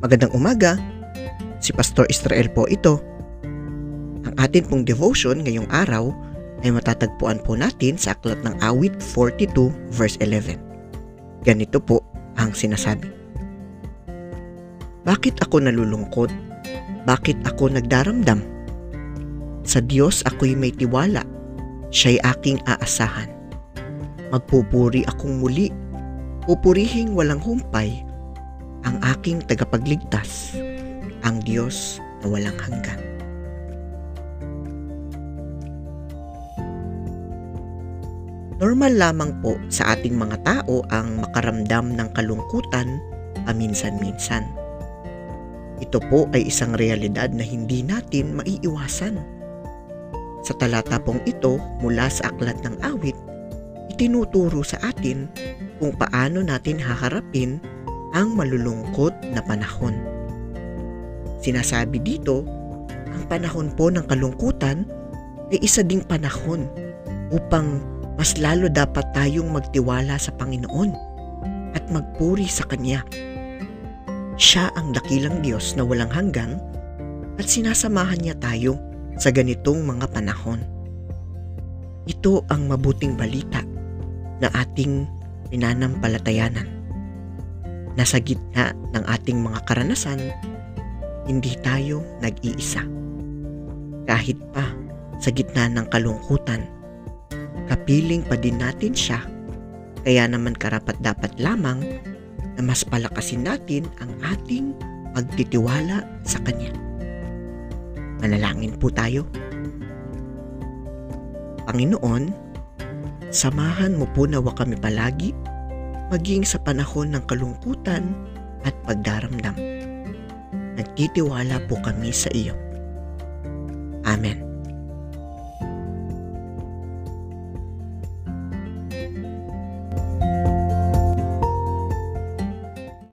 Magandang umaga. Si Pastor Israel po ito. Ang atin pong devotion ngayong araw ay matatagpuan po natin sa aklat ng awit 42 verse 11. Ganito po ang sinasabi. Bakit ako nalulungkot? Bakit ako nagdaramdam? Sa Diyos ako'y may tiwala. Siya'y aking aasahan. Magpupuri akong muli. Pupurihing walang humpay aking tagapagligtas, ang Diyos na walang hanggan. Normal lamang po sa ating mga tao ang makaramdam ng kalungkutan paminsan-minsan. Ito po ay isang realidad na hindi natin maiiwasan. Sa talata pong ito mula sa aklat ng awit, itinuturo sa atin kung paano natin haharapin ang malulungkot na panahon. Sinasabi dito, ang panahon po ng kalungkutan ay isa ding panahon upang mas lalo dapat tayong magtiwala sa Panginoon at magpuri sa Kanya. Siya ang dakilang Diyos na walang hanggang at sinasamahan niya tayo sa ganitong mga panahon. Ito ang mabuting balita na ating pinanampalatayanan. Nasa gitna ng ating mga karanasan, hindi tayo nag-iisa. Kahit pa sa gitna ng kalungkutan, kapiling pa din natin siya. Kaya naman karapat dapat lamang na mas palakasin natin ang ating pagtitiwala sa Kanya. Manalangin po tayo. Panginoon, samahan mo po nawa kami palagi maging sa panahon ng kalungkutan at pagdaramdam. Nagtitiwala po kami sa iyo. Amen.